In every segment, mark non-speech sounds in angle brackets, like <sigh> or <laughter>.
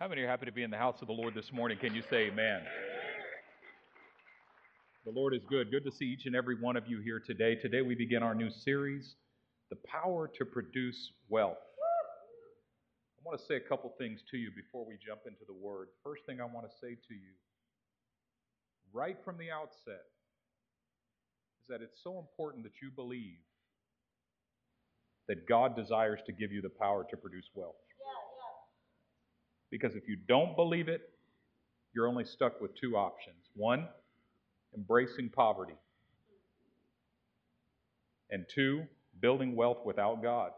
How many are happy to be in the house of the Lord this morning? Can you say amen? The Lord is good. Good to see each and every one of you here today. Today we begin our new series, The Power to Produce Wealth. I want to say a couple things to you before we jump into the Word. First thing I want to say to you, right from the outset, is that it's so important that you believe that God desires to give you the power to produce wealth. Because if you don't believe it, you're only stuck with two options. One, embracing poverty. And two, building wealth without God.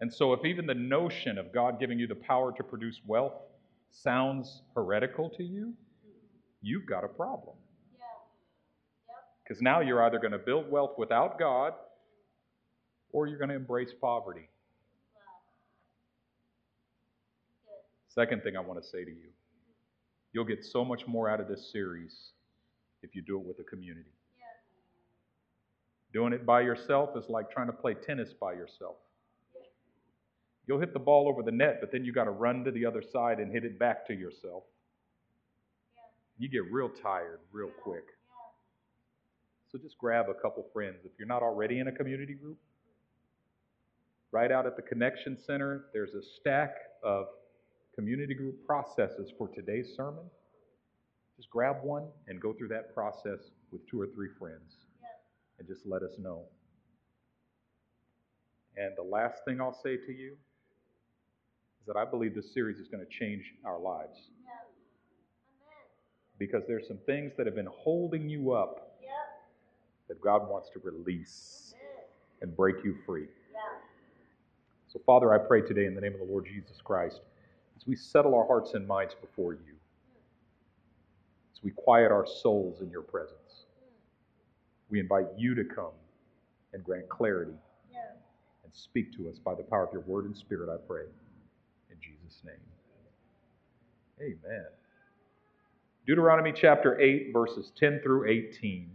And so, if even the notion of God giving you the power to produce wealth sounds heretical to you, you've got a problem. Because now you're either going to build wealth without God or you're going to embrace poverty. Second thing I want to say to you you'll get so much more out of this series if you do it with a community. Doing it by yourself is like trying to play tennis by yourself. You'll hit the ball over the net, but then you got to run to the other side and hit it back to yourself. You get real tired real quick. So just grab a couple friends. If you're not already in a community group, right out at the Connection Center, there's a stack of community group processes for today's sermon. Just grab one and go through that process with two or three friends and just let us know. And the last thing I'll say to you is that I believe this series is going to change our lives. Because there's some things that have been holding you up that God wants to release and break you free. So, Father, I pray today in the name of the Lord Jesus Christ, as we settle our hearts and minds before you, as we quiet our souls in your presence, we invite you to come and grant clarity and speak to us by the power of your word and spirit, I pray. In Jesus' name. Amen. Deuteronomy chapter 8, verses 10 through 18.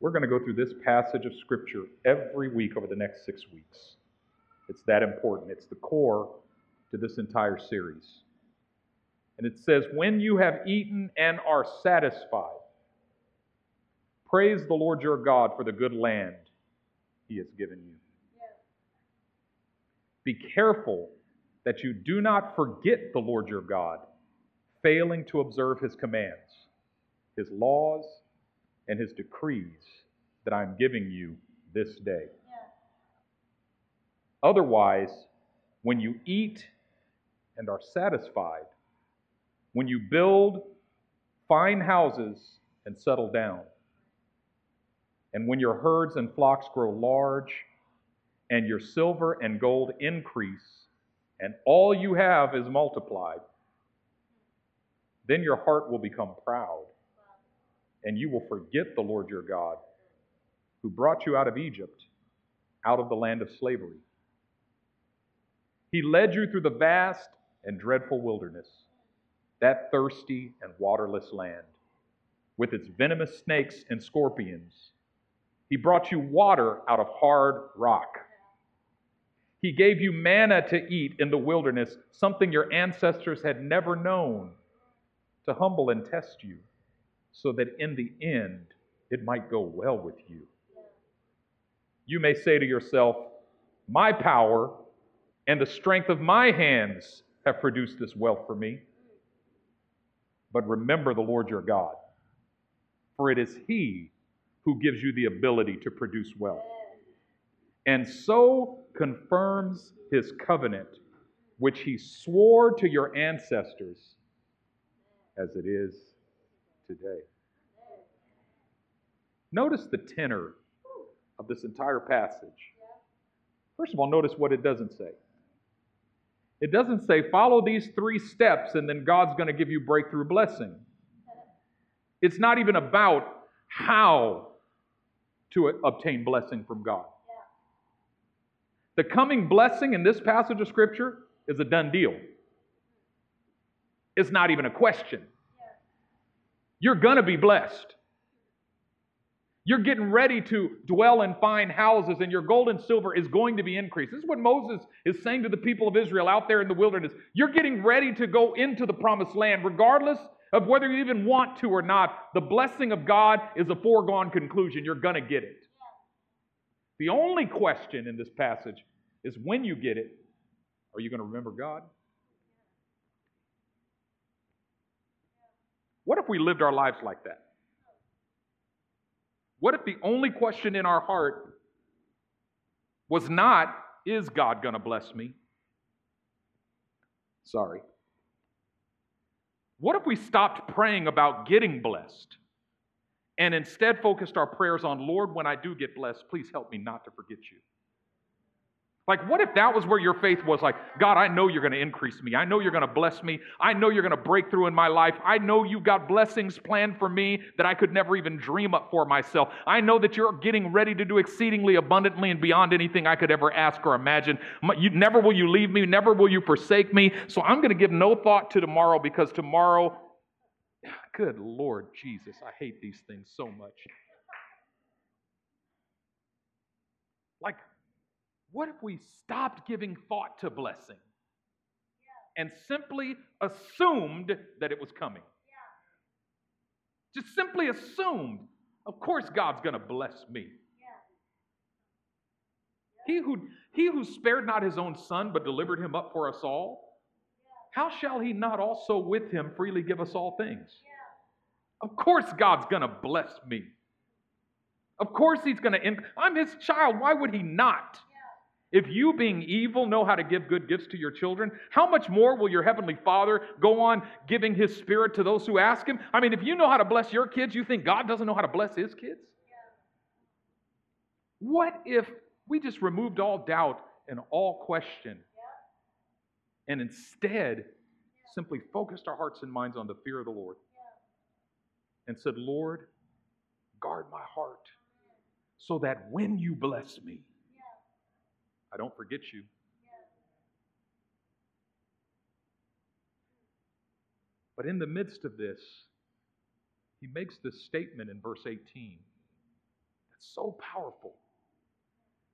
We're going to go through this passage of Scripture every week over the next six weeks. It's that important. It's the core to this entire series. And it says, When you have eaten and are satisfied, praise the Lord your God for the good land he has given you. Be careful that you do not forget the Lord your God, failing to observe his commands, his laws, and his decrees that I'm giving you this day. Otherwise, when you eat and are satisfied, when you build fine houses and settle down, and when your herds and flocks grow large, and your silver and gold increase, and all you have is multiplied, then your heart will become proud, and you will forget the Lord your God, who brought you out of Egypt, out of the land of slavery. He led you through the vast and dreadful wilderness, that thirsty and waterless land, with its venomous snakes and scorpions. He brought you water out of hard rock. He gave you manna to eat in the wilderness, something your ancestors had never known, to humble and test you, so that in the end it might go well with you. You may say to yourself, My power and the strength of my hands have produced this wealth for me. But remember the Lord your God, for it is He who gives you the ability to produce wealth and so confirms his covenant, which he swore to your ancestors as it is today. Notice the tenor of this entire passage. First of all, notice what it doesn't say. It doesn't say, follow these three steps and then God's going to give you breakthrough blessing. It's not even about how to obtain blessing from God. The coming blessing in this passage of Scripture is a done deal. It's not even a question. You're going to be blessed. You're getting ready to dwell in fine houses, and your gold and silver is going to be increased. This is what Moses is saying to the people of Israel out there in the wilderness. You're getting ready to go into the promised land, regardless of whether you even want to or not. The blessing of God is a foregone conclusion. You're going to get it. The only question in this passage is when you get it, are you going to remember God? What if we lived our lives like that? What if the only question in our heart was not, is God going to bless me? Sorry. What if we stopped praying about getting blessed and instead focused our prayers on, Lord, when I do get blessed, please help me not to forget you? Like, what if that was where your faith was? Like, God, I know you're going to increase me. I know you're going to bless me. I know you're going to break through in my life. I know you've got blessings planned for me that I could never even dream up for myself. I know that you're getting ready to do exceedingly abundantly and beyond anything I could ever ask or imagine. You, never will you leave me. Never will you forsake me. So I'm going to give no thought to tomorrow because tomorrow, <sighs> good Lord Jesus, I hate these things so much. Like, what if we stopped giving thought to blessing and simply assumed that it was coming? Just simply assumed, of course, God's going to bless me. He who, he who spared not his own son, but delivered him up for us all, how shall he not also with him freely give us all things? Of course, God's going to bless me. Of course, he's going to. I'm his child. Why would he not? If you, being evil, know how to give good gifts to your children, how much more will your heavenly Father go on giving his Spirit to those who ask him? I mean, if you know how to bless your kids, you think God doesn't know how to bless his kids? What if we just removed all doubt and all question and instead simply focused our hearts and minds on the fear of the Lord and said, Lord, guard my heart so that when you bless me, I don't forget you. But in the midst of this, he makes this statement in verse 18 that's so powerful.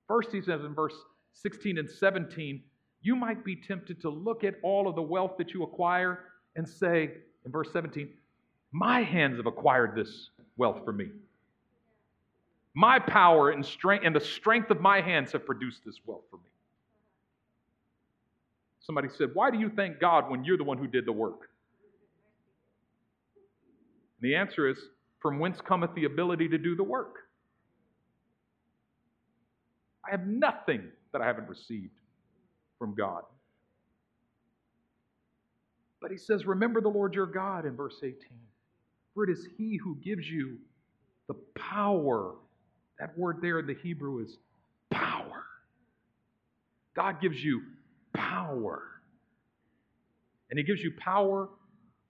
First, he says in verse 16 and 17, you might be tempted to look at all of the wealth that you acquire and say, in verse 17, my hands have acquired this wealth for me. My power and strength and the strength of my hands have produced this wealth for me. Somebody said, Why do you thank God when you're the one who did the work? And the answer is, From whence cometh the ability to do the work? I have nothing that I haven't received from God. But he says, Remember the Lord your God in verse 18. For it is he who gives you the power that word there in the Hebrew is power. God gives you power. And He gives you power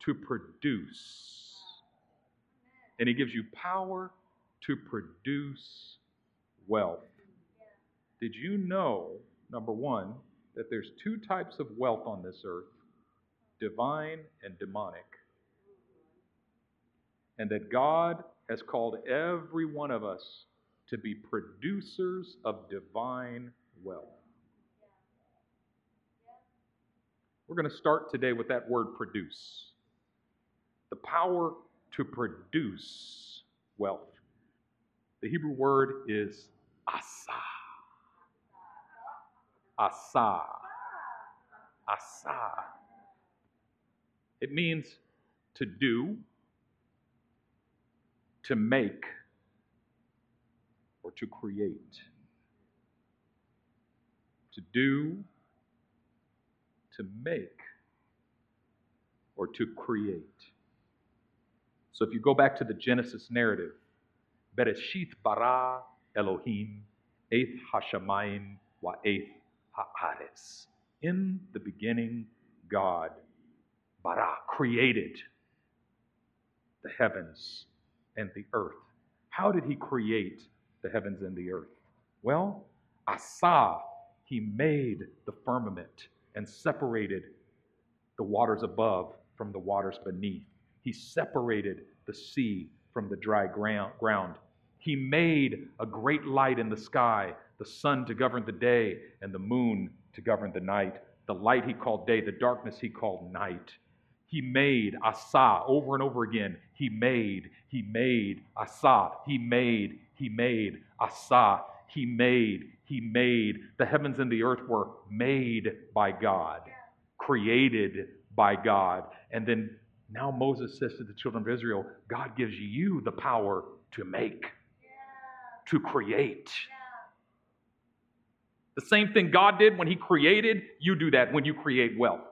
to produce. And He gives you power to produce wealth. Did you know, number one, that there's two types of wealth on this earth divine and demonic? And that God has called every one of us to be producers of divine wealth. We're going to start today with that word produce. The power to produce wealth. The Hebrew word is asa. Asa. Asa. It means to do, to make, or to create. To do, to make, or to create. So if you go back to the Genesis narrative, Bereshit bara Elohim, Eith Hashamayim, wa Eith Haaretz. In the beginning, God, bara, created the heavens and the earth. How did he create the heavens and the earth? Well, Asa, he made the firmament and separated the waters above from the waters beneath. He separated the sea from the dry ground. He made a great light in the sky, the sun to govern the day, and the moon to govern the night. The light he called day, the darkness he called night. He made Asa over and over again. He made, he made Asa. He made, he made Asa. He made, he made. The heavens and the earth were made by God, created by God. And then now Moses says to the children of Israel, God gives you the power to make, to create. The same thing God did when He created, you do that when you create wealth.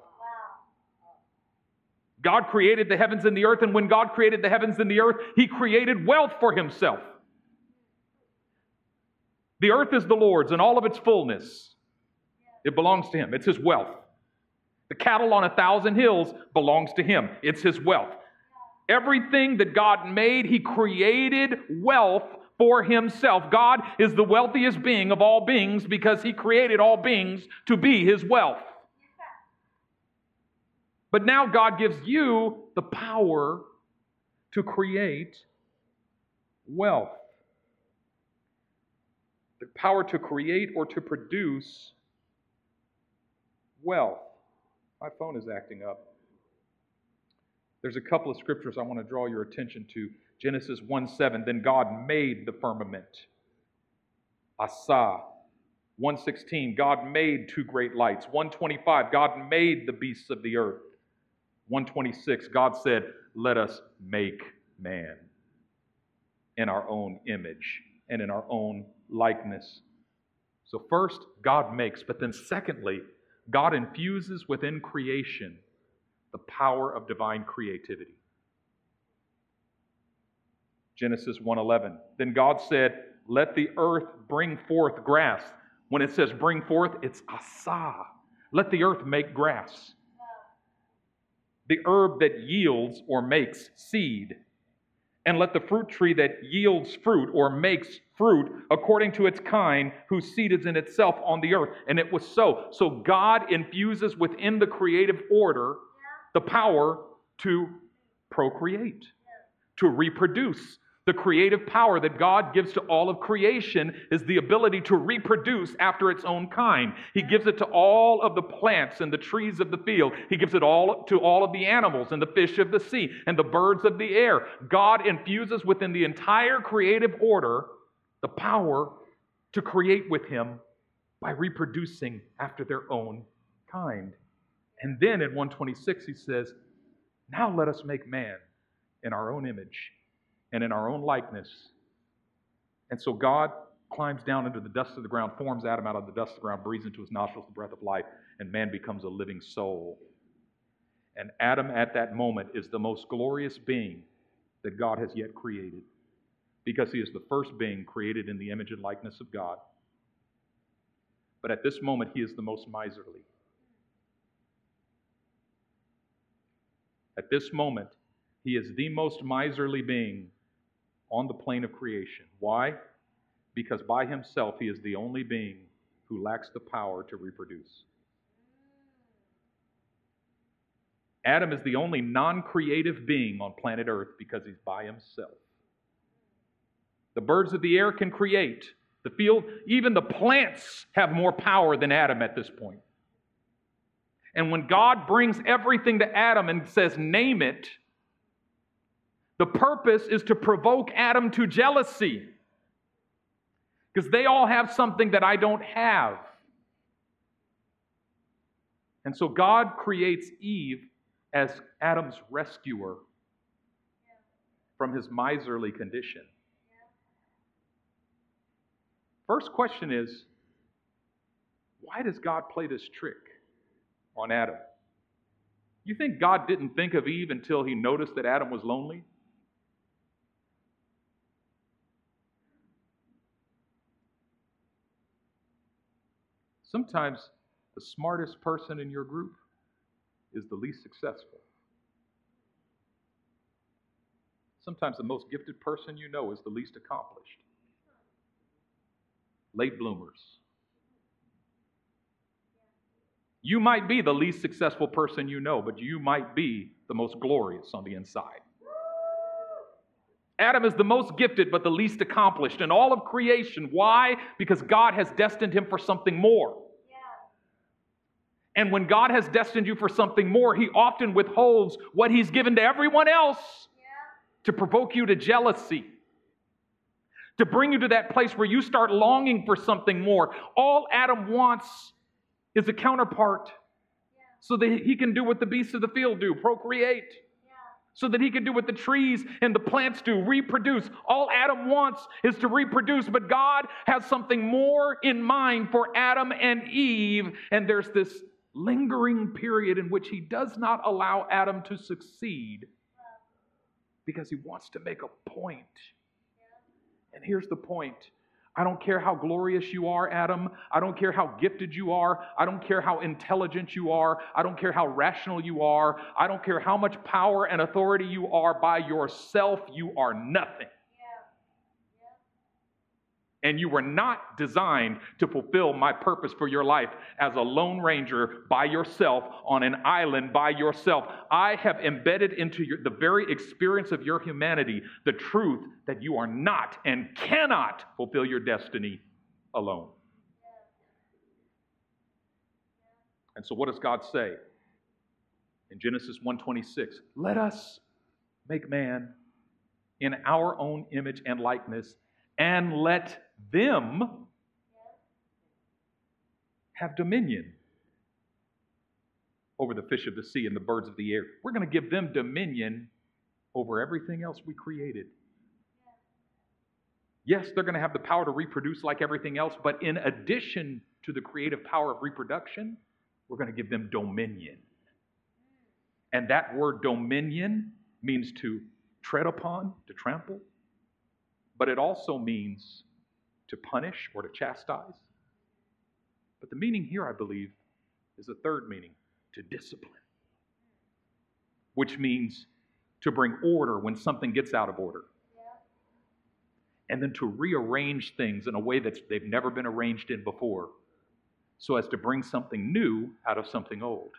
God created the heavens and the earth, and when God created the heavens and the earth, He created wealth for Himself. The earth is the Lord's and all of its fullness. It belongs to Him, it's His wealth. The cattle on a thousand hills belongs to Him, it's His wealth. Everything that God made, He created wealth for Himself. God is the wealthiest being of all beings because He created all beings to be His wealth. But now God gives you the power to create wealth the power to create or to produce wealth. My phone is acting up. There's a couple of scriptures I want to draw your attention to. Genesis 1 7, then God made the firmament. Asa. 116, God made two great lights. 125, God made the beasts of the earth. 126, God said, Let us make man in our own image and in our own likeness. So, first, God makes, but then, secondly, God infuses within creation the power of divine creativity. Genesis 1:11. Then God said, "Let the earth bring forth grass." When it says bring forth, it's asa. Let the earth make grass. The herb that yields or makes seed and let the fruit tree that yields fruit or makes fruit according to its kind, whose seed is in itself on the earth. And it was so. So God infuses within the creative order the power to procreate, to reproduce, the creative power that God gives to all of creation is the ability to reproduce after its own kind. He gives it to all of the plants and the trees of the field. He gives it all to all of the animals and the fish of the sea and the birds of the air. God infuses within the entire creative order the power to create with him by reproducing after their own kind. And then in 126 he says, "Now let us make man in our own image." And in our own likeness. And so God climbs down into the dust of the ground, forms Adam out of the dust of the ground, breathes into his nostrils the breath of life, and man becomes a living soul. And Adam at that moment is the most glorious being that God has yet created because he is the first being created in the image and likeness of God. But at this moment, he is the most miserly. At this moment, he is the most miserly being on the plane of creation. Why? Because by himself he is the only being who lacks the power to reproduce. Adam is the only non creative being on planet Earth because he's by himself. The birds of the air can create. The field, even the plants have more power than Adam at this point. And when God brings everything to Adam and says, Name it, the purpose is to provoke Adam to jealousy because they all have something that I don't have. And so God creates Eve as Adam's rescuer from his miserly condition. First question is why does God play this trick on Adam? You think God didn't think of Eve until he noticed that Adam was lonely? Sometimes the smartest person in your group is the least successful. Sometimes the most gifted person you know is the least accomplished. Late bloomers. You might be the least successful person you know, but you might be the most glorious on the inside. Adam is the most gifted but the least accomplished in all of creation. Why? Because God has destined him for something more. And when God has destined you for something more, He often withholds what He's given to everyone else to provoke you to jealousy, to bring you to that place where you start longing for something more. All Adam wants is a counterpart so that he can do what the beasts of the field do procreate. So that he can do what the trees and the plants do, reproduce. All Adam wants is to reproduce, but God has something more in mind for Adam and Eve. And there's this lingering period in which he does not allow Adam to succeed because he wants to make a point. And here's the point I don't care how glorious you are, Adam. I don't care how gifted you are. I don't care how intelligent you are. I don't care how rational you are. I don't care how much power and authority you are by yourself. You are nothing and you were not designed to fulfill my purpose for your life as a lone ranger by yourself on an island by yourself. I have embedded into your, the very experience of your humanity the truth that you are not and cannot fulfill your destiny alone. And so what does God say? In Genesis 1:26, let us make man in our own image and likeness and let them have dominion over the fish of the sea and the birds of the air. We're going to give them dominion over everything else we created. Yes, they're going to have the power to reproduce like everything else, but in addition to the creative power of reproduction, we're going to give them dominion. And that word dominion means to tread upon, to trample, but it also means to punish or to chastise. But the meaning here, I believe, is a third meaning to discipline, which means to bring order when something gets out of order. And then to rearrange things in a way that they've never been arranged in before, so as to bring something new out of something old.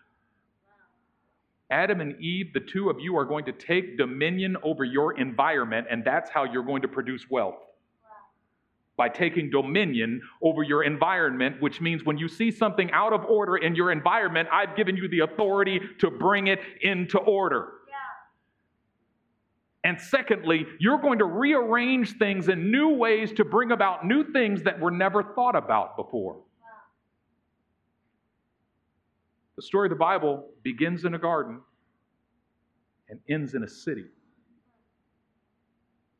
Adam and Eve, the two of you are going to take dominion over your environment, and that's how you're going to produce wealth by taking dominion over your environment, which means when you see something out of order in your environment, I've given you the authority to bring it into order. Yeah. And secondly, you're going to rearrange things in new ways to bring about new things that were never thought about before. Wow. The story of the Bible begins in a garden and ends in a city.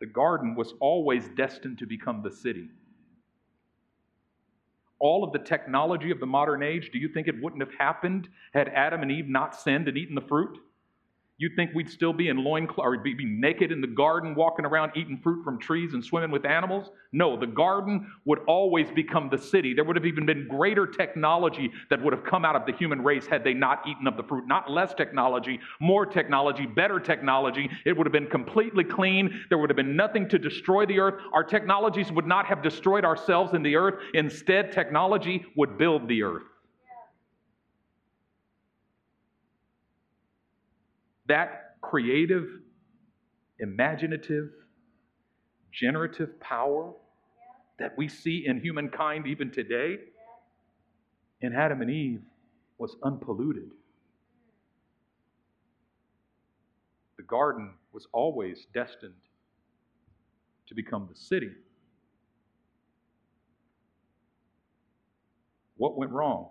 The garden was always destined to become the city. All of the technology of the modern age, do you think it wouldn't have happened had Adam and Eve not sinned and eaten the fruit? You'd think we'd still be in loincloth or be, be naked in the garden, walking around eating fruit from trees and swimming with animals? No, the garden would always become the city. There would have even been greater technology that would have come out of the human race had they not eaten of the fruit. Not less technology, more technology, better technology. It would have been completely clean. There would have been nothing to destroy the earth. Our technologies would not have destroyed ourselves in the earth. Instead, technology would build the earth. That creative, imaginative, generative power that we see in humankind even today in Adam and Eve was unpolluted. The garden was always destined to become the city. What went wrong?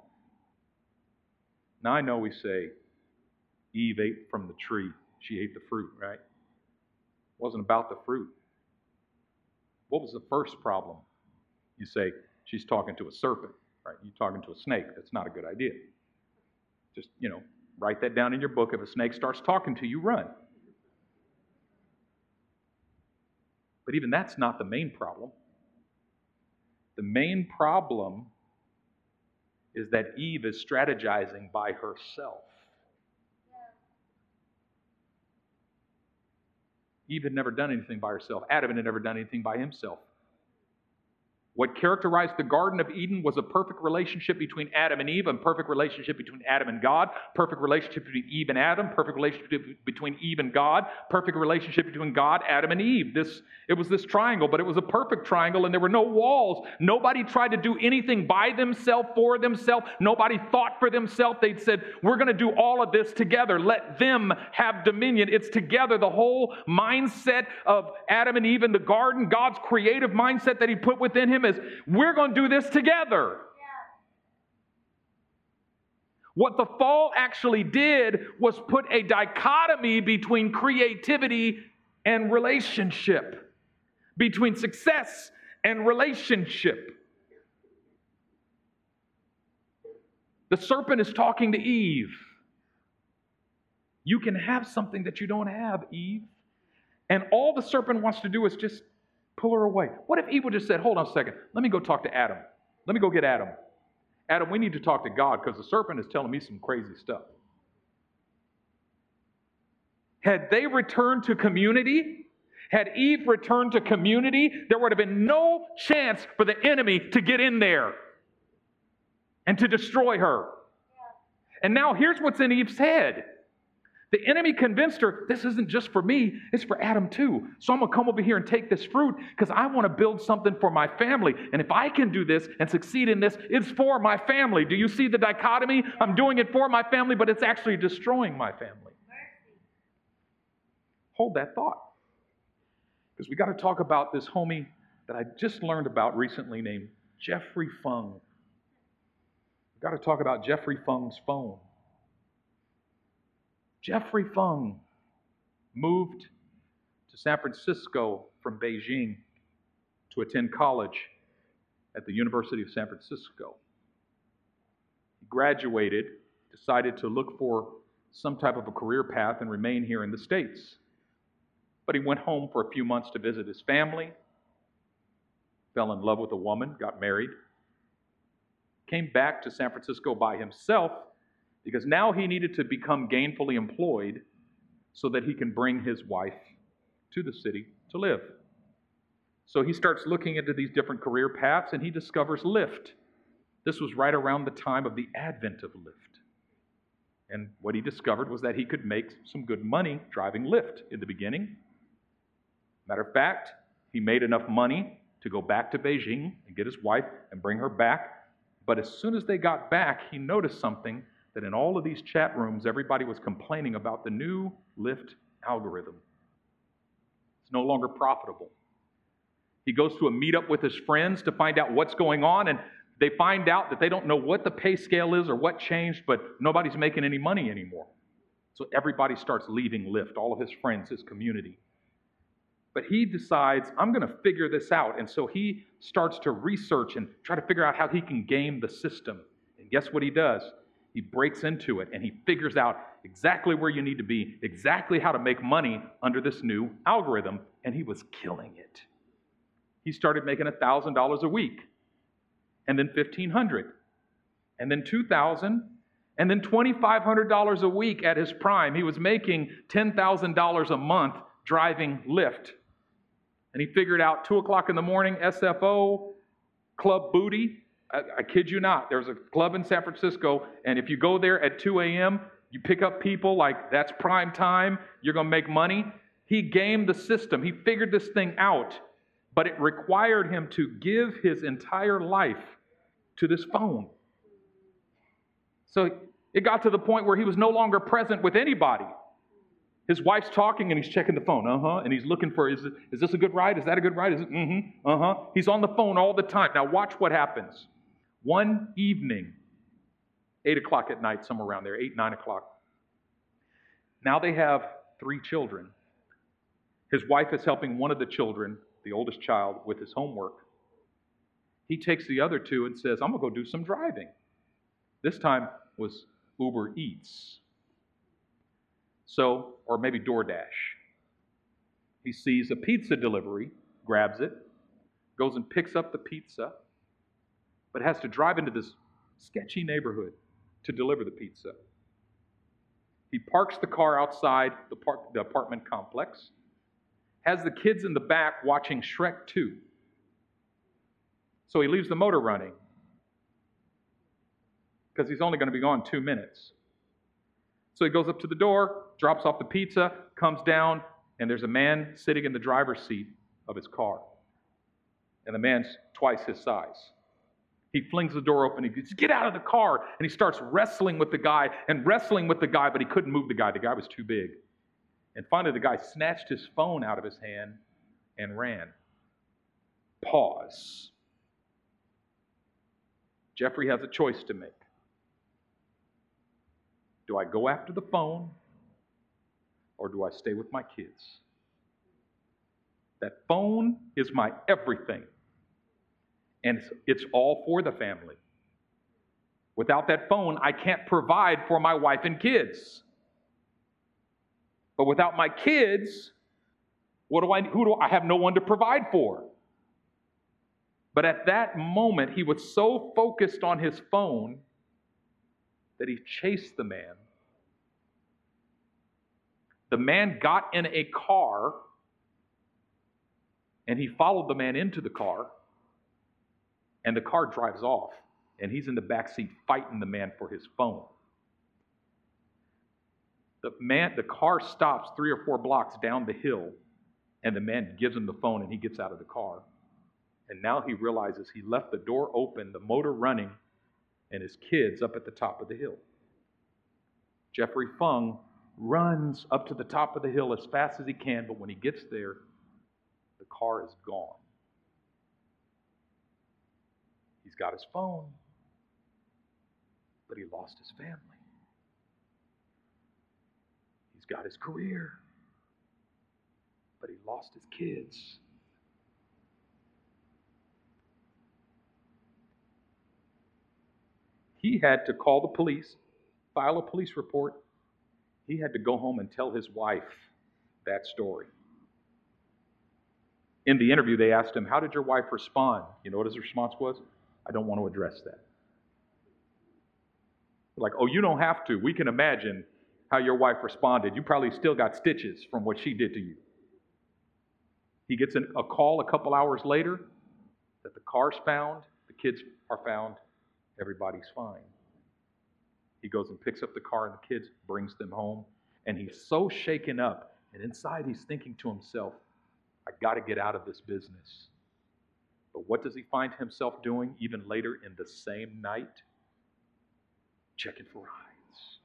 Now I know we say, Eve ate from the tree. She ate the fruit, right? It wasn't about the fruit. What was the first problem? You say, she's talking to a serpent, right? You're talking to a snake. That's not a good idea. Just, you know, write that down in your book. If a snake starts talking to you, run. But even that's not the main problem. The main problem is that Eve is strategizing by herself. Eve had never done anything by herself. Adam had never done anything by himself. What characterized the Garden of Eden was a perfect relationship between Adam and Eve, a perfect relationship between Adam and God, perfect relationship between Eve and Adam, perfect relationship between Eve and God, perfect relationship between God, Adam, and Eve. This it was this triangle, but it was a perfect triangle, and there were no walls. Nobody tried to do anything by themselves, for themselves. Nobody thought for themselves. They'd said, We're going to do all of this together. Let them have dominion. It's together. The whole mindset of Adam and Eve in the garden, God's creative mindset that He put within him is we're going to do this together. What the fall actually did was put a dichotomy between creativity and relationship, between success and relationship. The serpent is talking to Eve. You can have something that you don't have, Eve. And all the serpent wants to do is just pull her away. What if Eve would just said, Hold on a second, let me go talk to Adam. Let me go get Adam. Adam, we need to talk to God because the serpent is telling me some crazy stuff. Had they returned to community, had Eve returned to community, there would have been no chance for the enemy to get in there and to destroy her. And now here's what's in Eve's head the enemy convinced her, this isn't just for me, it's for Adam too. So I'm going to come over here and take this fruit because I want to build something for my family. And if I can do this and succeed in this, it's for my family. Do you see the dichotomy? I'm doing it for my family, but it's actually destroying my family. Hold that thought. Because we got to talk about this homie that I just learned about recently named Jeffrey Fung. We've got to talk about Jeffrey Fung's phone. Jeffrey Fung moved to San Francisco from Beijing to attend college at the University of San Francisco. He graduated, decided to look for some type of a career path and remain here in the States. But he went home for a few months to visit his family, fell in love with a woman, got married, came back to San Francisco by himself because now he needed to become gainfully employed so that he can bring his wife to the city to live. So he starts looking into these different career paths and he discovers Lyft. This was right around the time of the advent of Lyft. And what he discovered was that he could make some good money driving Lyft in the beginning. Matter of fact, he made enough money to go back to Beijing and get his wife and bring her back. But as soon as they got back, he noticed something that in all of these chat rooms, everybody was complaining about the new Lyft algorithm. It's no longer profitable. He goes to a meetup with his friends to find out what's going on, and they find out that they don't know what the pay scale is or what changed, but nobody's making any money anymore. So everybody starts leaving Lyft, all of his friends, his community. But he decides, I'm going to figure this out. And so he starts to research and try to figure out how he can game the system. And guess what he does? He breaks into it and he figures out exactly where you need to be, exactly how to make money under this new algorithm, and he was killing it. He started making $1,000 a week, and then 1500 and then 2000 and then $2,500 a week at his prime. He was making $10,000 a month driving Lyft. And he figured out 2 o'clock in the morning, SFO, Club Booty, I, I kid you not. There's a club in San Francisco, and if you go there at 2 a.m., you pick up people like that's prime time, you're going to make money. He gamed the system, he figured this thing out, but it required him to give his entire life to this phone. So it got to the point where he was no longer present with anybody. His wife's talking and he's checking the phone, uh huh, and he's looking for is, is this a good ride? Is that a good ride? Is it, mm hmm, uh huh. He's on the phone all the time. Now, watch what happens. One evening, 8 o'clock at night, somewhere around there, 8, 9 o'clock. Now they have three children. His wife is helping one of the children, the oldest child, with his homework. He takes the other two and says, I'm going to go do some driving. This time was Uber Eats. So, or maybe DoorDash. He sees a pizza delivery, grabs it, goes and picks up the pizza, but has to drive into this sketchy neighborhood to deliver the pizza. He parks the car outside the, the apartment complex, has the kids in the back watching Shrek 2. So he leaves the motor running because he's only going to be gone two minutes. So he goes up to the door, drops off the pizza, comes down, and there's a man sitting in the driver's seat of his car. And the man's twice his size. He flings the door open. He goes, Get out of the car. And he starts wrestling with the guy and wrestling with the guy, but he couldn't move the guy. The guy was too big. And finally, the guy snatched his phone out of his hand and ran. Pause. Jeffrey has a choice to make. Do I go after the phone or do I stay with my kids? That phone is my everything. And it's, it's all for the family. Without that phone, I can't provide for my wife and kids. But without my kids, what do I who do I have no one to provide for? But at that moment, he was so focused on his phone that he chased the man. The man got in a car and he followed the man into the car, and the car drives off, and he's in the back seat fighting the man for his phone. The man, the car stops three or four blocks down the hill, and the man gives him the phone, and he gets out of the car. And now he realizes he left the door open, the motor running, and his kids up at the top of the hill. Jeffrey Fung runs up to the top of the hill as fast as he can, but when he gets there, the car is gone. He's got his phone, but he lost his family. He's got his career, but he lost his kids. He had to call the police, file a police report. He had to go home and tell his wife that story. In the interview, they asked him, How did your wife respond? You know what his response was? I don't want to address that. Like, oh, you don't have to. We can imagine how your wife responded. You probably still got stitches from what she did to you. He gets an, a call a couple hours later that the car's found, the kids are found, everybody's fine. He goes and picks up the car and the kids, brings them home, and he's so shaken up. And inside, he's thinking to himself, I got to get out of this business. But what does he find himself doing even later in the same night? Checking for rides.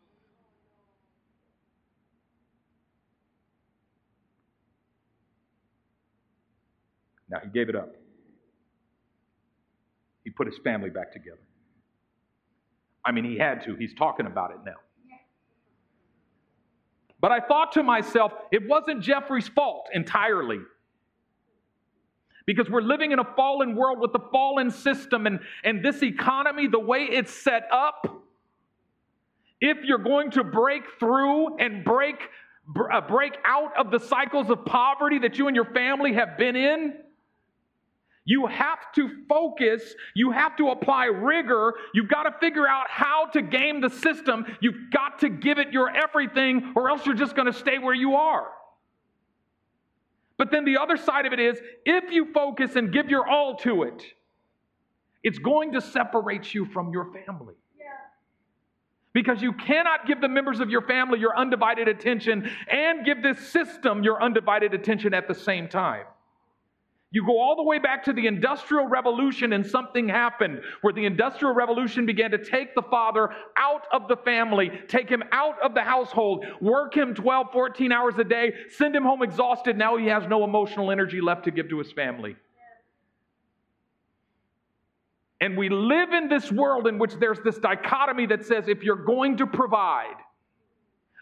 Now, he gave it up. He put his family back together. I mean, he had to. He's talking about it now. But I thought to myself, it wasn't Jeffrey's fault entirely. Because we're living in a fallen world with a fallen system, and, and this economy, the way it's set up, if you're going to break through and break, uh, break out of the cycles of poverty that you and your family have been in, you have to focus. You have to apply rigor. You've got to figure out how to game the system. You've got to give it your everything, or else you're just going to stay where you are. But then the other side of it is if you focus and give your all to it, it's going to separate you from your family. Because you cannot give the members of your family your undivided attention and give this system your undivided attention at the same time. You go all the way back to the Industrial Revolution, and something happened where the Industrial Revolution began to take the father out of the family, take him out of the household, work him 12, 14 hours a day, send him home exhausted. Now he has no emotional energy left to give to his family. And we live in this world in which there's this dichotomy that says if you're going to provide,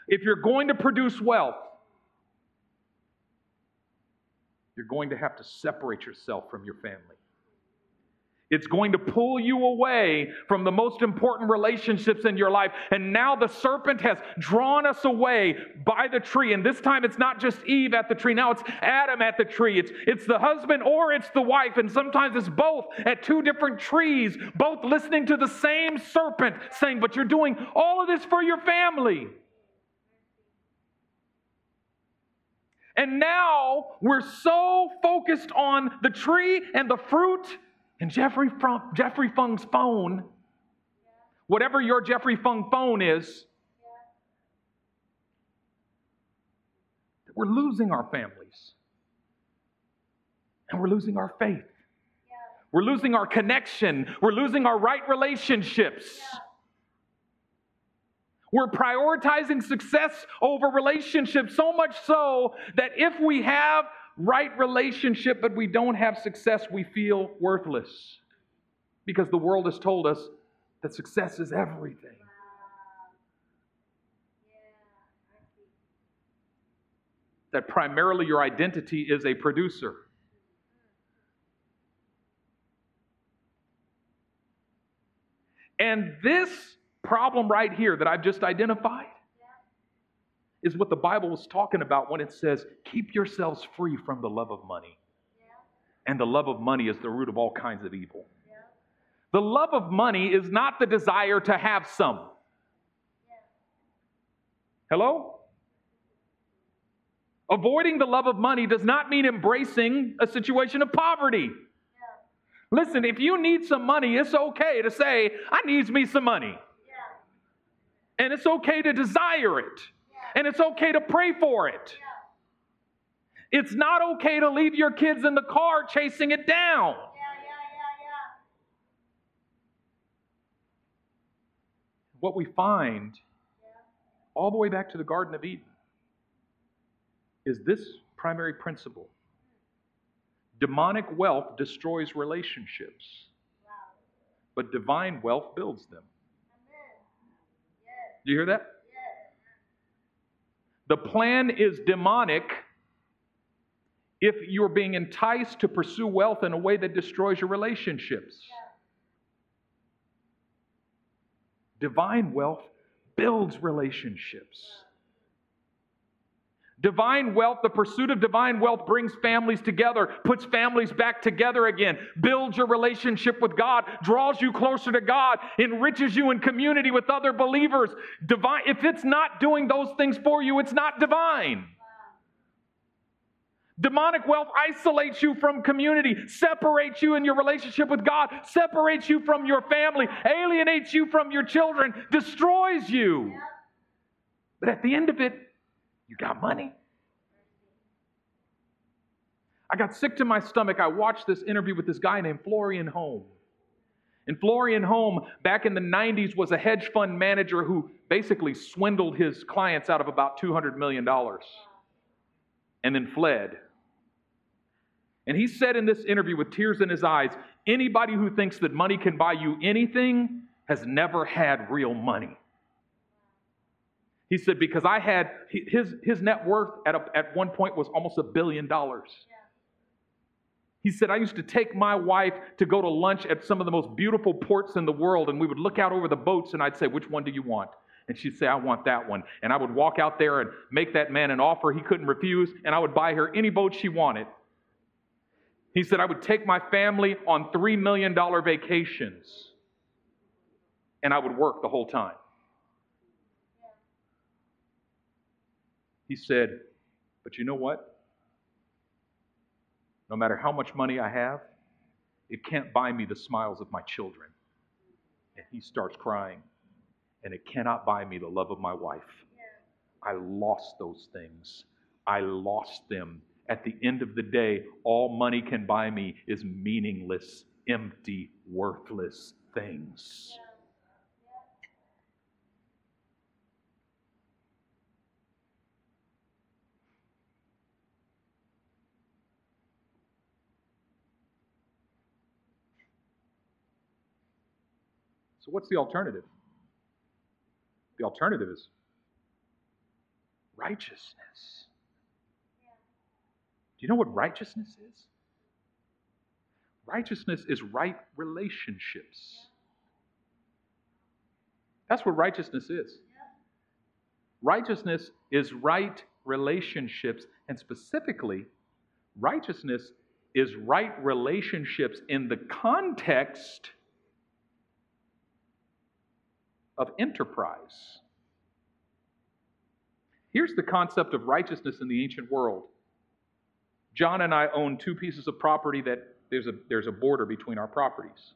if you're going to produce wealth, you're going to have to separate yourself from your family. It's going to pull you away from the most important relationships in your life. And now the serpent has drawn us away by the tree. And this time it's not just Eve at the tree, now it's Adam at the tree. It's, it's the husband or it's the wife. And sometimes it's both at two different trees, both listening to the same serpent saying, But you're doing all of this for your family. And now we're so focused on the tree and the fruit And Jeffrey, Fung, Jeffrey Fung's phone, whatever your Jeffrey Fung phone is, we're losing our families. And we're losing our faith. We're losing our connection. We're losing our right relationships. We're prioritizing success over relationships so much so that if we have right relationship but we don't have success, we feel worthless. Because the world has told us that success is everything. That primarily your identity is a producer. And this problem right here that I've just identified is what the Bible was talking about when it says, Keep yourselves free from the love of money. And the love of money is the root of all kinds of evil. The love of money is not the desire to have some. Hello? Avoiding the love of money does not mean embracing a situation of poverty. Listen, if you need some money, it's okay to say, I needs me some money. And it's okay to desire it. And it's okay to pray for it. It's not okay to leave your kids in the car chasing it down. What we find all the way back to the Garden of Eden is this primary principle Demonic wealth destroys relationships, but divine wealth builds them. Do you hear that? The plan is demonic if you're being enticed to pursue wealth in a way that destroys your relationships. Divine wealth builds relationships. Divine wealth, the pursuit of divine wealth brings families together, puts families back together again, builds your relationship with God, draws you closer to God, enriches you in community with other believers. Divine, if it's not doing those things for you, it's not divine. Demonic wealth isolates you from community, separates you in your relationship with God, separates you from your family, alienates you from your children, destroys you. But at the end of it, you got money? I got sick to my stomach. I watched this interview with this guy named Florian Homm. And Florian Homm, back in the 90s, was a hedge fund manager who basically swindled his clients out of about $200 million and then fled. And he said in this interview with tears in his eyes anybody who thinks that money can buy you anything has never had real money. He said, because I had, his, his net worth at, a, at one point was almost a billion dollars. He said, I used to take my wife to go to lunch at some of the most beautiful ports in the world, and we would look out over the boats, and I'd say, Which one do you want? And she'd say, I want that one. And I would walk out there and make that man an offer he couldn't refuse, and I would buy her any boat she wanted. He said, I would take my family on $3 million vacations, and I would work the whole time. He said, But you know what? No matter how much money I have, it can't buy me the smiles of my children. And he starts crying. And it cannot buy me the love of my wife. I lost those things. I lost them. At the end of the day, all money can buy me is meaningless, empty, worthless things. Yeah. So, what's the alternative? The alternative is righteousness. Do you know what righteousness is? Righteousness is right relationships. That's what righteousness is. Righteousness is right relationships, and specifically, righteousness is right relationships in the context of enterprise. Here's the concept of righteousness in the ancient world. John and I own two pieces of property that there's a, there's a border between our properties.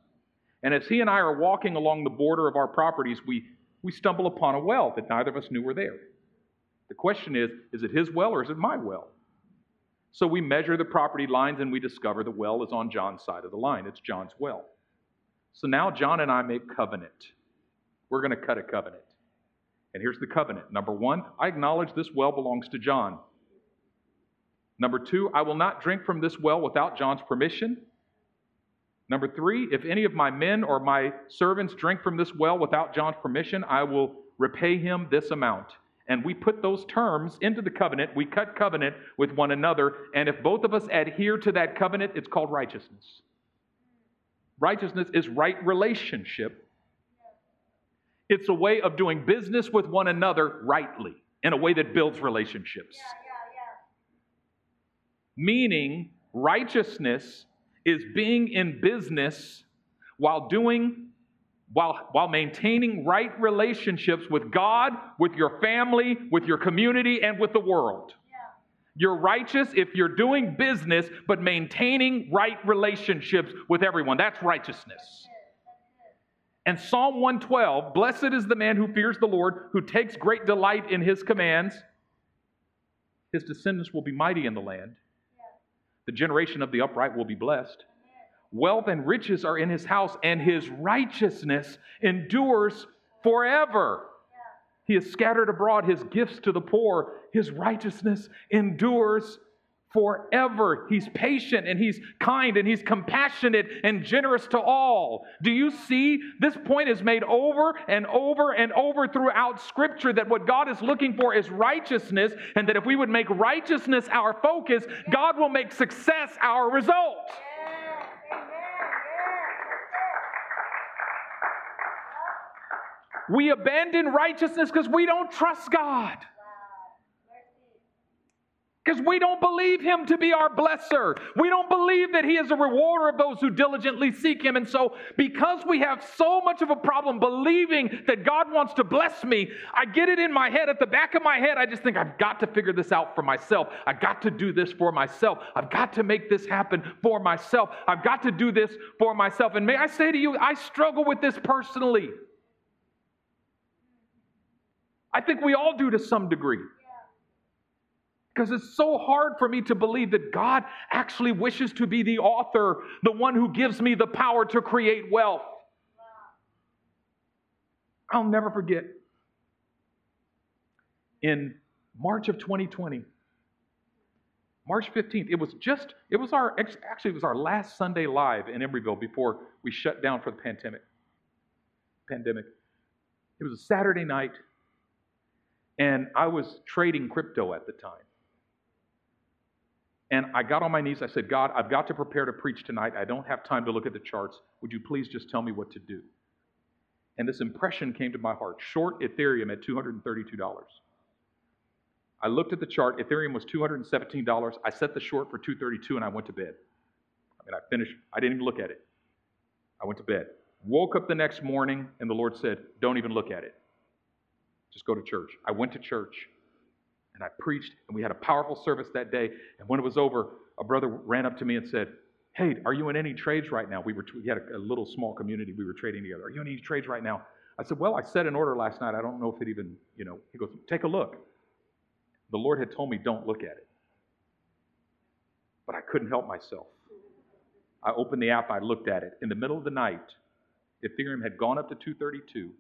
And as he and I are walking along the border of our properties, we, we stumble upon a well that neither of us knew were there. The question is is it his well or is it my well? So we measure the property lines and we discover the well is on John's side of the line. It's John's well. So now John and I make covenant. We're going to cut a covenant. And here's the covenant. Number one, I acknowledge this well belongs to John. Number two, I will not drink from this well without John's permission. Number three, if any of my men or my servants drink from this well without John's permission, I will repay him this amount. And we put those terms into the covenant. We cut covenant with one another. And if both of us adhere to that covenant, it's called righteousness. Righteousness is right relationship. It's a way of doing business with one another rightly in a way that builds relationships. Yeah, yeah, yeah. Meaning, righteousness is being in business while doing while, while maintaining right relationships with God, with your family, with your community, and with the world. Yeah. You're righteous if you're doing business, but maintaining right relationships with everyone. That's righteousness. And Psalm 112 Blessed is the man who fears the Lord, who takes great delight in his commands. His descendants will be mighty in the land. The generation of the upright will be blessed. Wealth and riches are in his house, and his righteousness endures forever. He has scattered abroad his gifts to the poor. His righteousness endures forever. He's patient and he's kind and he's compassionate and generous to all. Do you see? This point is made over and over and over throughout Scripture that what God is looking for is righteousness, and that if we would make righteousness our focus, God will make success our result. We abandon righteousness because we don't trust God. Because we don't believe Him to be our blesser. We don't believe that He is a rewarder of those who diligently seek Him. And so, because we have so much of a problem believing that God wants to bless me, I get it in my head, at the back of my head, I just think, I've got to figure this out for myself. I've got to do this for myself. I've got to make this happen for myself. I've got to do this for myself. And may I say to you, I struggle with this personally. I think we all do to some degree. Because it's so hard for me to believe that God actually wishes to be the author, the one who gives me the power to create wealth. I'll never forget in March of 2020, March 15th, it was just, it was our, actually, it was our last Sunday live in Emeryville before we shut down for the pandemic. Pandemic. It was a Saturday night. And I was trading crypto at the time. And I got on my knees. I said, God, I've got to prepare to preach tonight. I don't have time to look at the charts. Would you please just tell me what to do? And this impression came to my heart short Ethereum at $232. I looked at the chart. Ethereum was $217. I set the short for 232 and I went to bed. I mean, I finished, I didn't even look at it. I went to bed. Woke up the next morning and the Lord said, Don't even look at it. Just go to church. I went to church and I preached, and we had a powerful service that day. And when it was over, a brother ran up to me and said, Hey, are you in any trades right now? We, were, we had a, a little small community we were trading together. Are you in any trades right now? I said, Well, I set an order last night. I don't know if it even, you know, he goes, Take a look. The Lord had told me, Don't look at it. But I couldn't help myself. I opened the app, I looked at it. In the middle of the night, Ethereum had gone up to 232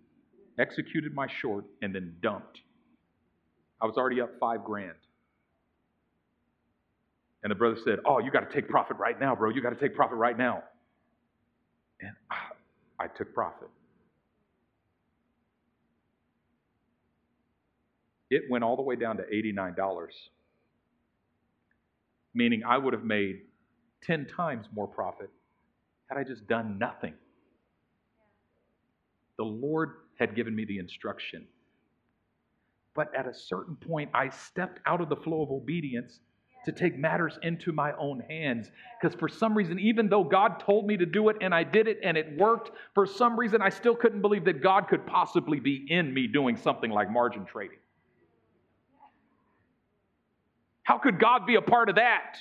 executed my short, and then dumped. I was already up five grand. And the brother said, Oh, you got to take profit right now, bro. You got to take profit right now. And I, I took profit. It went all the way down to $89, meaning I would have made 10 times more profit had I just done nothing. The Lord had given me the instruction. But at a certain point, I stepped out of the flow of obedience to take matters into my own hands. Because for some reason, even though God told me to do it and I did it and it worked, for some reason I still couldn't believe that God could possibly be in me doing something like margin trading. How could God be a part of that?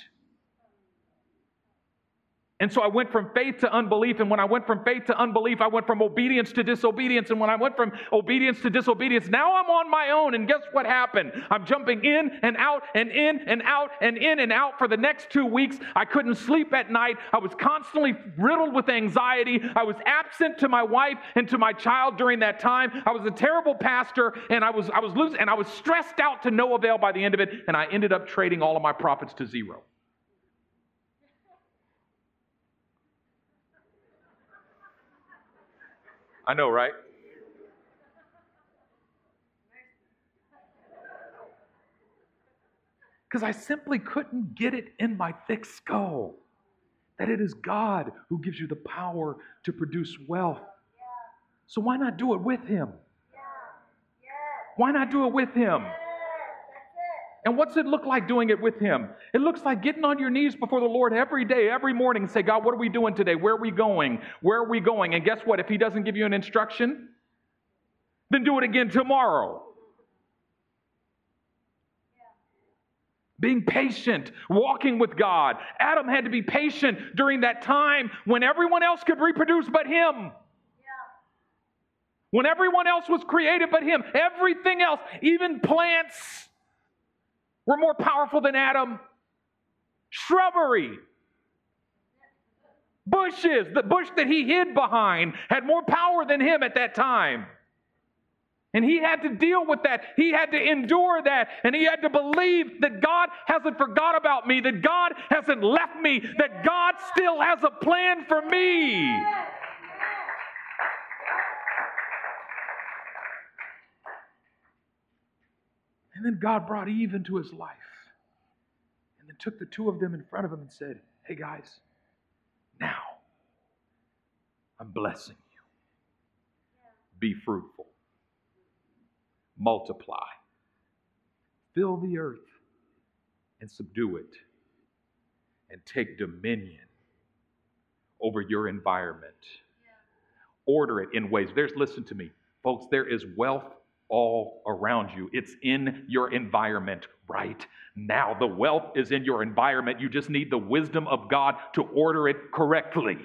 And so I went from faith to unbelief. And when I went from faith to unbelief, I went from obedience to disobedience. And when I went from obedience to disobedience, now I'm on my own. And guess what happened? I'm jumping in and out and in and out and in and out for the next two weeks. I couldn't sleep at night. I was constantly riddled with anxiety. I was absent to my wife and to my child during that time. I was a terrible pastor and I was, I was losing, and I was stressed out to no avail by the end of it. And I ended up trading all of my profits to zero. I know, right? Because I simply couldn't get it in my thick skull that it is God who gives you the power to produce wealth. So why not do it with Him? Why not do it with Him? And what's it look like doing it with Him? It looks like getting on your knees before the Lord every day, every morning, and say, God, what are we doing today? Where are we going? Where are we going? And guess what? If He doesn't give you an instruction, then do it again tomorrow. Being patient, walking with God. Adam had to be patient during that time when everyone else could reproduce but him. When everyone else was created but him. Everything else, even plants, were more powerful than Adam. Shrubbery, bushes, the bush that he hid behind had more power than him at that time. And he had to deal with that. He had to endure that. And he had to believe that God hasn't forgot about me, that God hasn't left me, that God still has a plan for me. And then God brought Eve into his life. And then took the two of them in front of him and said, Hey guys, now I'm blessing you. Be fruitful, multiply, fill the earth, and subdue it, and take dominion over your environment. Order it in ways. There's, listen to me, folks, there is wealth all around you. It's in your environment right now. The wealth is in your environment. You just need the wisdom of God to order it correctly.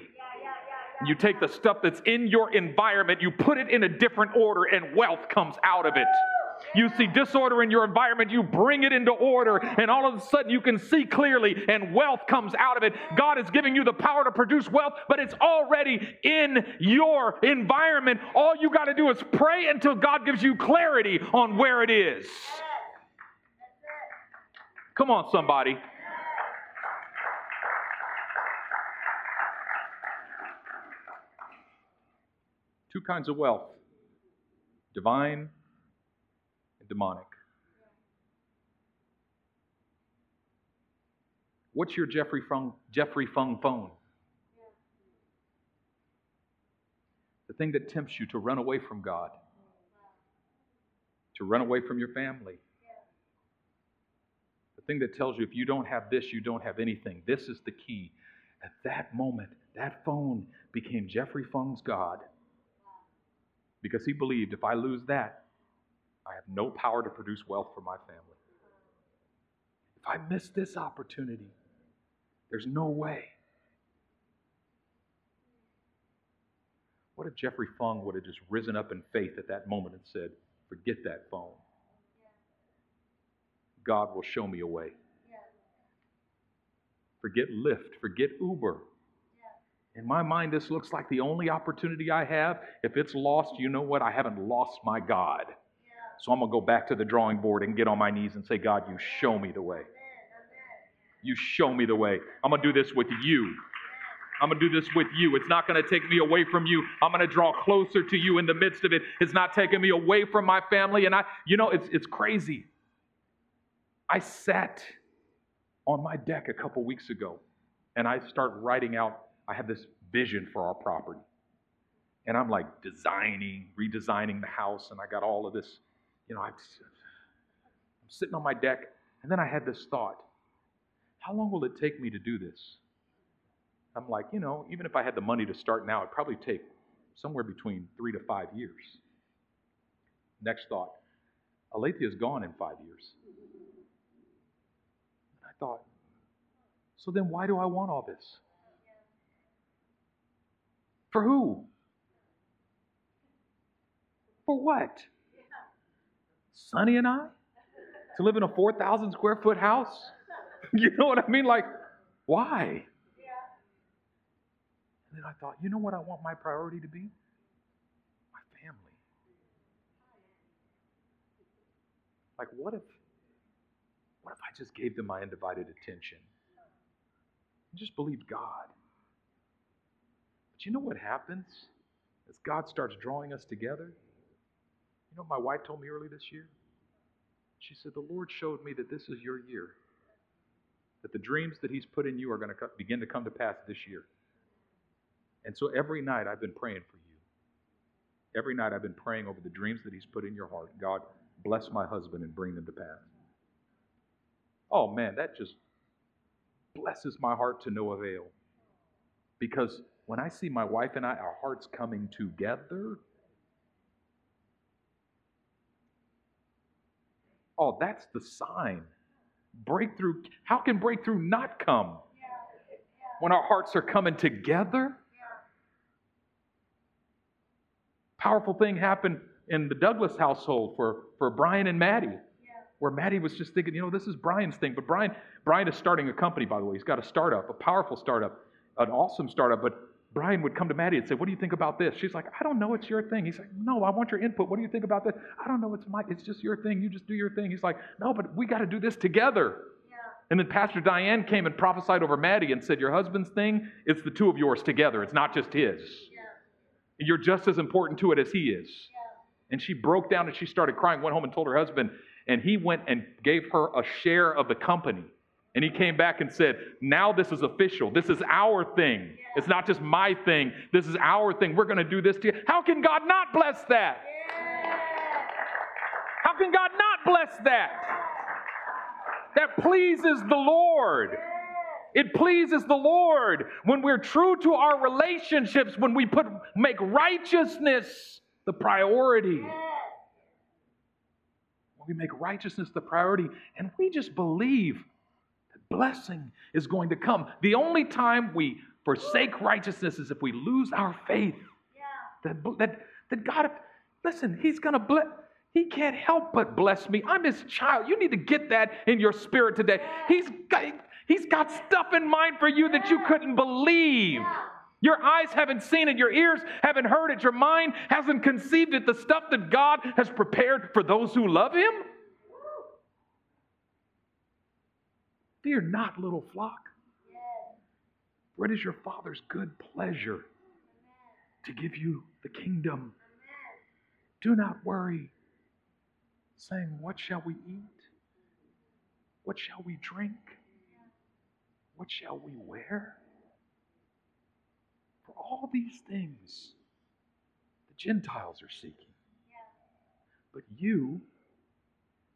You take the stuff that's in your environment, you put it in a different order, and wealth comes out of it. You see disorder in your environment, you bring it into order, and all of a sudden you can see clearly, and wealth comes out of it. God is giving you the power to produce wealth, but it's already in your environment. All you got to do is pray until God gives you clarity on where it is. Come on, somebody. Two kinds of wealth divine demonic. What's your Jeffrey Fung, Jeffrey Fung phone? The thing that tempts you to run away from God, to run away from your family. The thing that tells you if you don't have this, you don't have anything. This is the key. At that moment, that phone became Jeffrey Fung's God because he believed if I lose that, I have no power to produce wealth for my family. If I miss this opportunity, there's no way. What if Jeffrey Fung would have just risen up in faith at that moment and said, Forget that phone. God will show me a way. Forget Lyft, forget Uber. In my mind, this looks like the only opportunity I have. If it's lost, you know what? I haven't lost my God. So I'm going to go back to the drawing board and get on my knees and say, God, you show me the way. You show me the way. I'm going to do this with you. I'm going to do this with you. It's not going to take me away from you. I'm going to draw closer to you in the midst of it. It's not taking me away from my family. And I, you know, it's, it's crazy. I sat on my deck a couple weeks ago and I start writing out I have this vision for our property. And I'm like designing, redesigning the house, and I got all of this, you know, I'm sitting on my deck, and then I had this thought how long will it take me to do this? I'm like, you know, even if I had the money to start now, it'd probably take somewhere between three to five years. Next thought Alethea is gone in five years. And I thought, so then why do I want all this? For who? For what? Sonny and I? To live in a 4,000 square foot house? <laughs> you know what I mean? Like, why? And then I thought, you know what I want my priority to be? My family. Like, what if, what if I just gave them my undivided attention? And just believed God. But you know what happens as God starts drawing us together? You know what my wife told me early this year? She said, The Lord showed me that this is your year, that the dreams that He's put in you are going to begin to come to pass this year. And so every night I've been praying for you. Every night I've been praying over the dreams that He's put in your heart. God, bless my husband and bring them to pass. Oh man, that just blesses my heart to no avail. Because when I see my wife and I, our hearts coming together, oh, that's the sign. Breakthrough, how can breakthrough not come when our hearts are coming together? Powerful thing happened in the Douglas household for, for Brian and Maddie, where Maddie was just thinking, you know, this is Brian's thing. But Brian, Brian is starting a company, by the way. He's got a startup, a powerful startup, an awesome startup. But Brian would come to Maddie and say, What do you think about this? She's like, I don't know, it's your thing. He's like, No, I want your input. What do you think about this? I don't know, it's my it's just your thing. You just do your thing. He's like, No, but we got to do this together. Yeah. And then Pastor Diane came and prophesied over Maddie and said, Your husband's thing, it's the two of yours together. It's not just his. Yeah. You're just as important to it as he is. Yeah. And she broke down and she started crying, went home and told her husband, and he went and gave her a share of the company. And he came back and said, Now this is official. This is our thing. It's not just my thing. This is our thing. We're going to do this to you. How can God not bless that? How can God not bless that? That pleases the Lord. It pleases the Lord when we're true to our relationships, when we put make righteousness the priority. When we make righteousness the priority and we just believe blessing is going to come. The only time we forsake righteousness is if we lose our faith. Yeah. That, that, that God, listen, He's going to bless. He can't help but bless me. I'm His child. You need to get that in your spirit today. Yeah. He's got, He's got stuff in mind for you that you couldn't believe. Yeah. Your eyes haven't seen it, your ears haven't heard it, your mind hasn't conceived it. The stuff that God has prepared for those who love Him. Fear not, little flock. For it is your Father's good pleasure to give you the kingdom. Do not worry, saying, What shall we eat? What shall we drink? What shall we wear? For all these things the Gentiles are seeking. But you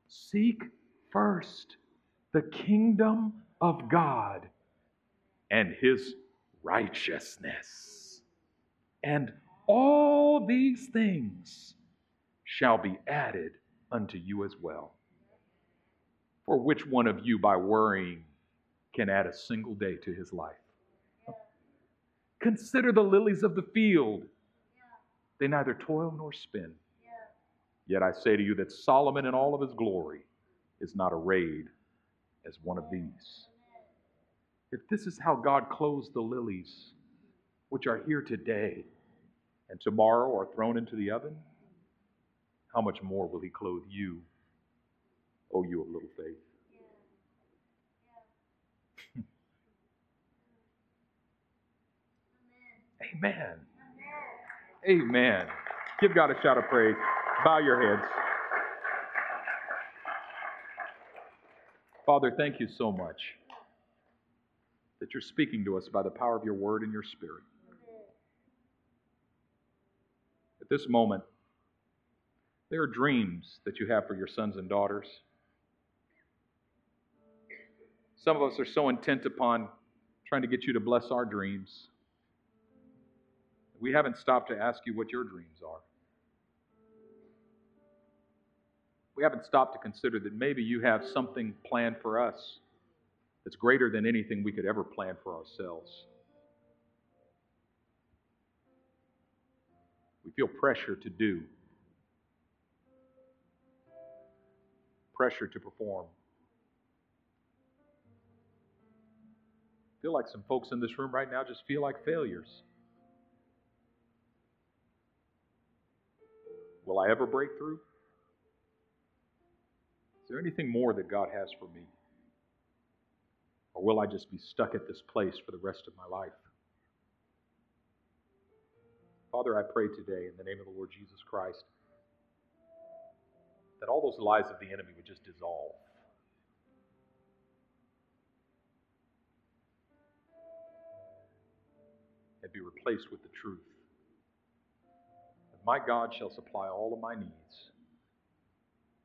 seek first the kingdom of God and his righteousness. And all these things shall be added unto you as well. For which one of you, by worrying, can add a single day to his life? Consider the lilies of the field. They neither toil nor spin. Yet I say to you that Solomon in all of his glory is not arrayed as one of these. If this is how God clothes the lilies, which are here today and tomorrow are thrown into the oven, how much more will He clothe you, O you of little faith? <laughs> Amen. Amen. Give God a shout of praise. Bow your heads. Father, thank you so much that you're speaking to us by the power of your word and your spirit. At this moment, there are dreams that you have for your sons and daughters. Some of us are so intent upon trying to get you to bless our dreams. We haven't stopped to ask you what your dreams are. We haven't stopped to consider that maybe you have something planned for us that's greater than anything we could ever plan for ourselves. We feel pressure to do, pressure to perform. I feel like some folks in this room right now just feel like failures. Will I ever break through? Is there anything more that God has for me? Or will I just be stuck at this place for the rest of my life? Father, I pray today in the name of the Lord Jesus Christ that all those lies of the enemy would just dissolve. And be replaced with the truth. That my God shall supply all of my needs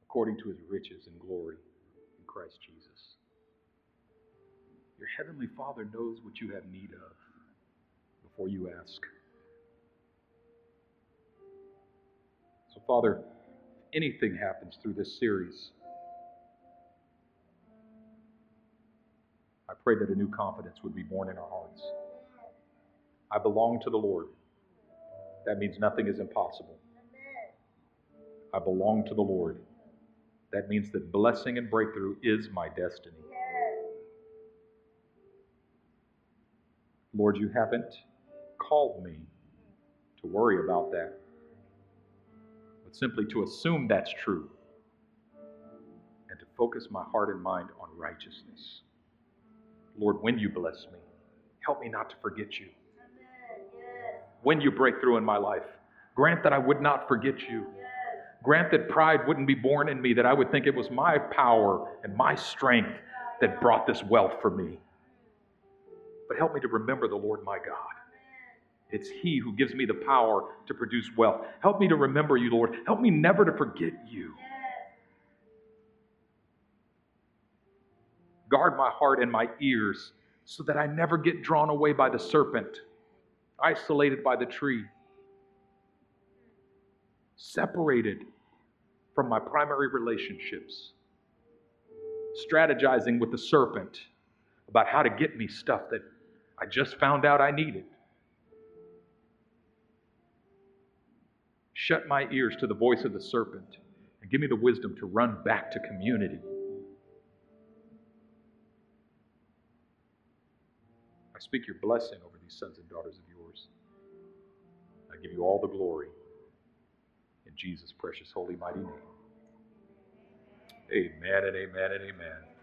according to his riches and glory in Christ Jesus. Your heavenly Father knows what you have need of before you ask. So, Father, if anything happens through this series, I pray that a new confidence would be born in our hearts. I belong to the Lord. That means nothing is impossible. I belong to the Lord. That means that blessing and breakthrough is my destiny. Lord, you haven't called me to worry about that, but simply to assume that's true and to focus my heart and mind on righteousness. Lord, when you bless me, help me not to forget you. When you break through in my life, grant that I would not forget you. Grant that pride wouldn't be born in me, that I would think it was my power and my strength that brought this wealth for me but help me to remember the Lord my God. It's He who gives me the power to produce wealth. Help me to remember you, Lord. Help me never to forget you. Guard my heart and my ears so that I never get drawn away by the serpent, isolated by the tree, separated from my primary relationships, strategizing with the serpent about how to get me stuff that I just found out I needed. Shut my ears to the voice of the serpent and give me the wisdom to run back to community. I speak your blessing over these sons and daughters of yours. I give you all the glory Jesus' precious, holy, mighty name. Amen and amen and amen.